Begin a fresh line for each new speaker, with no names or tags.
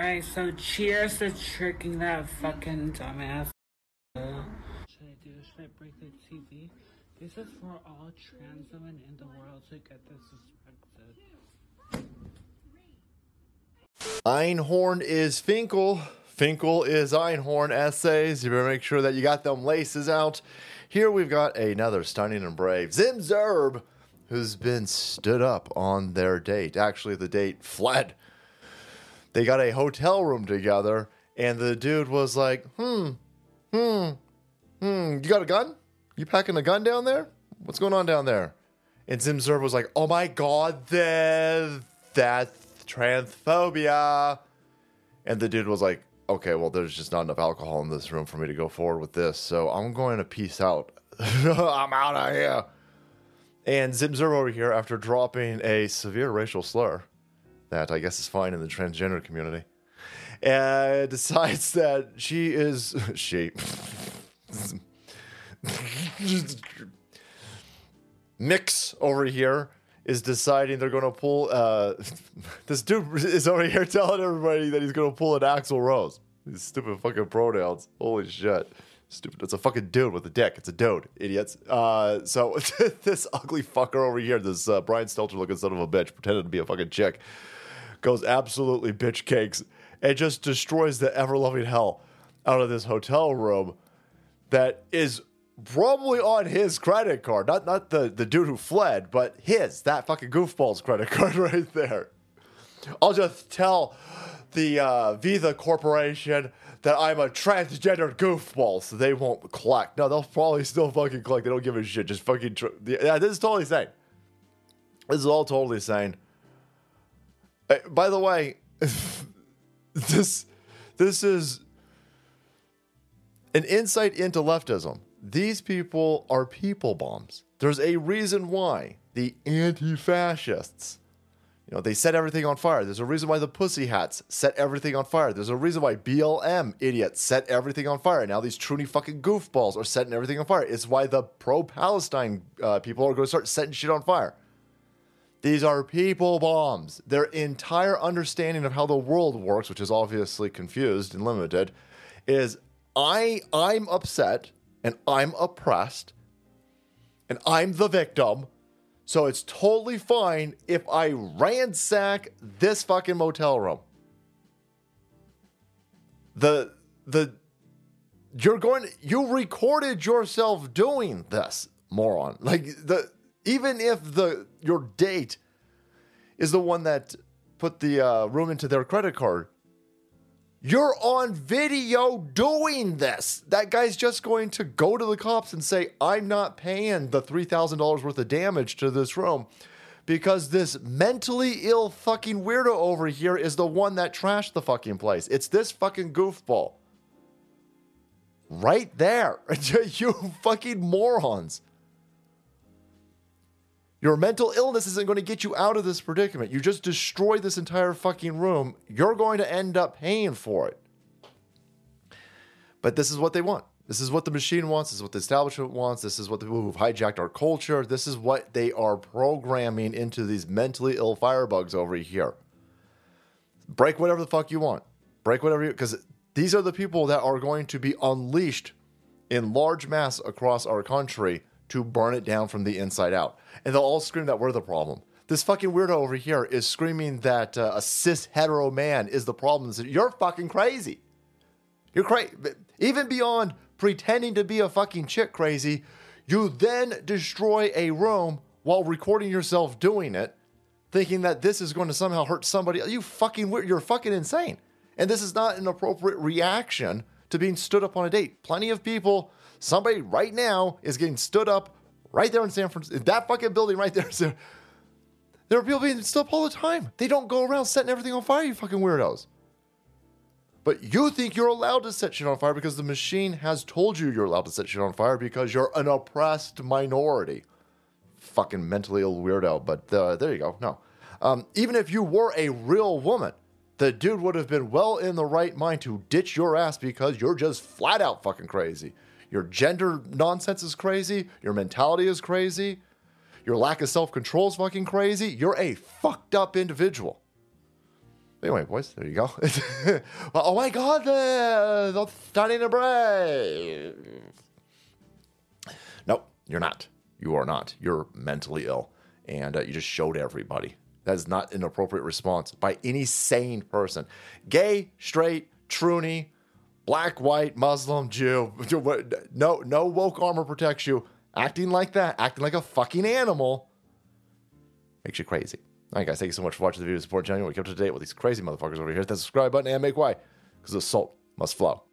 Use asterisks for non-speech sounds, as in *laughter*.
Alright, so cheers to tricking that fucking dumbass. Should I do? Should I break the TV? This is for all trans women in the world to get this disrespected.
Einhorn is Finkel. Finkel is Einhorn essays. You better make sure that you got them laces out. Here we've got another stunning and brave Zim Zerb, who's been stood up on their date. Actually, the date fled. They got a hotel room together, and the dude was like, hmm, hmm, hmm, you got a gun? You packing a gun down there? What's going on down there? And Zim Zerb was like, oh my god, that, that's transphobia. And the dude was like, okay, well, there's just not enough alcohol in this room for me to go forward with this. So I'm going to peace out. *laughs* I'm out of here. And Zim Zerb over here, after dropping a severe racial slur that I guess is fine in the transgender community, uh, *laughs* decides that she is. *laughs* She. *laughs* Mix over here is deciding they're going to pull. Uh, this dude is over here telling everybody that he's going to pull an Axl Rose. These stupid fucking pronouns. Holy shit. Stupid. It's a fucking dude with a dick. It's a dude, idiots. Uh, so *laughs* this ugly fucker over here, this uh, Brian Stelter looking son of a bitch, pretending to be a fucking chick, goes absolutely bitch cakes and just destroys the ever loving hell out of this hotel room that is probably on his credit card. Not not the, the dude who fled, but his, that fucking goofball's credit *laughs* card right there. I'll just tell the uh, Visa Corporation that I'm a transgender goofball, so they won't collect. No, they'll probably still fucking collect. They don't give a shit. Just fucking. Tr- yeah, this is totally sane. This is all totally sane. By the way, *laughs* this this is an insight into leftism. These people are people bombs. There's a reason why the anti-fascists you know, they set everything on fire. There's a reason why the pussy hats set everything on fire. There's a reason why BLM idiots set everything on fire. Now these truly fucking goofballs are setting everything on fire. It's why the pro-Palestine uh, people are going to start setting shit on fire. These are people bombs. Their entire understanding of how the world works, which is obviously confused and limited, is I I'm upset and I'm oppressed and I'm the victim so it's totally fine if I ransack this fucking motel room. The the you're going you recorded yourself doing this, moron. Like the even if the your date is the one that put the uh, room into their credit card, you're on video doing this. That guy's just going to go to the cops and say, I'm not paying the $3,000 worth of damage to this room because this mentally ill fucking weirdo over here is the one that trashed the fucking place. It's this fucking goofball. Right there. *laughs* you fucking morons. Your mental illness isn't going to get you out of this predicament. You just destroyed this entire fucking room. You're going to end up paying for it. But this is what they want. This is what the machine wants. This is what the establishment wants. This is what the people who've hijacked our culture. This is what they are programming into these mentally ill firebugs over here. Break whatever the fuck you want. Break whatever you because these are the people that are going to be unleashed in large mass across our country to burn it down from the inside out. And they'll all scream that we're the problem. This fucking weirdo over here is screaming that uh, a cis hetero man is the problem. You're fucking crazy. You're crazy. Even beyond pretending to be a fucking chick crazy, you then destroy a room while recording yourself doing it, thinking that this is going to somehow hurt somebody. You fucking weird. You're fucking insane. And this is not an appropriate reaction to being stood up on a date. Plenty of people Somebody right now is getting stood up right there in San Francisco, that fucking building right there. So There are people being stood up all the time. They don't go around setting everything on fire, you fucking weirdos. But you think you're allowed to set shit on fire because the machine has told you you're allowed to set shit on fire because you're an oppressed minority. Fucking mentally ill weirdo. But uh, there you go. No. Um, even if you were a real woman, the dude would have been well in the right mind to ditch your ass because you're just flat out fucking crazy. Your gender nonsense is crazy. Your mentality is crazy. Your lack of self control is fucking crazy. You're a fucked up individual. Anyway, boys, there you go. *laughs* oh my god, the, the to break. Nope, you're not. You are not. You're mentally ill. And uh, you just showed everybody. That is not an appropriate response by any sane person. Gay, straight, truny, black, white, Muslim, Jew. *laughs* No, no woke armor protects you. Acting like that, acting like a fucking animal, makes you crazy. All right, guys, thank you so much for watching the video. Support channel. We kept up to date with these crazy motherfuckers over here. Hit that subscribe button and make way, because the salt must flow.